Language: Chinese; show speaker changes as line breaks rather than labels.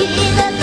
一个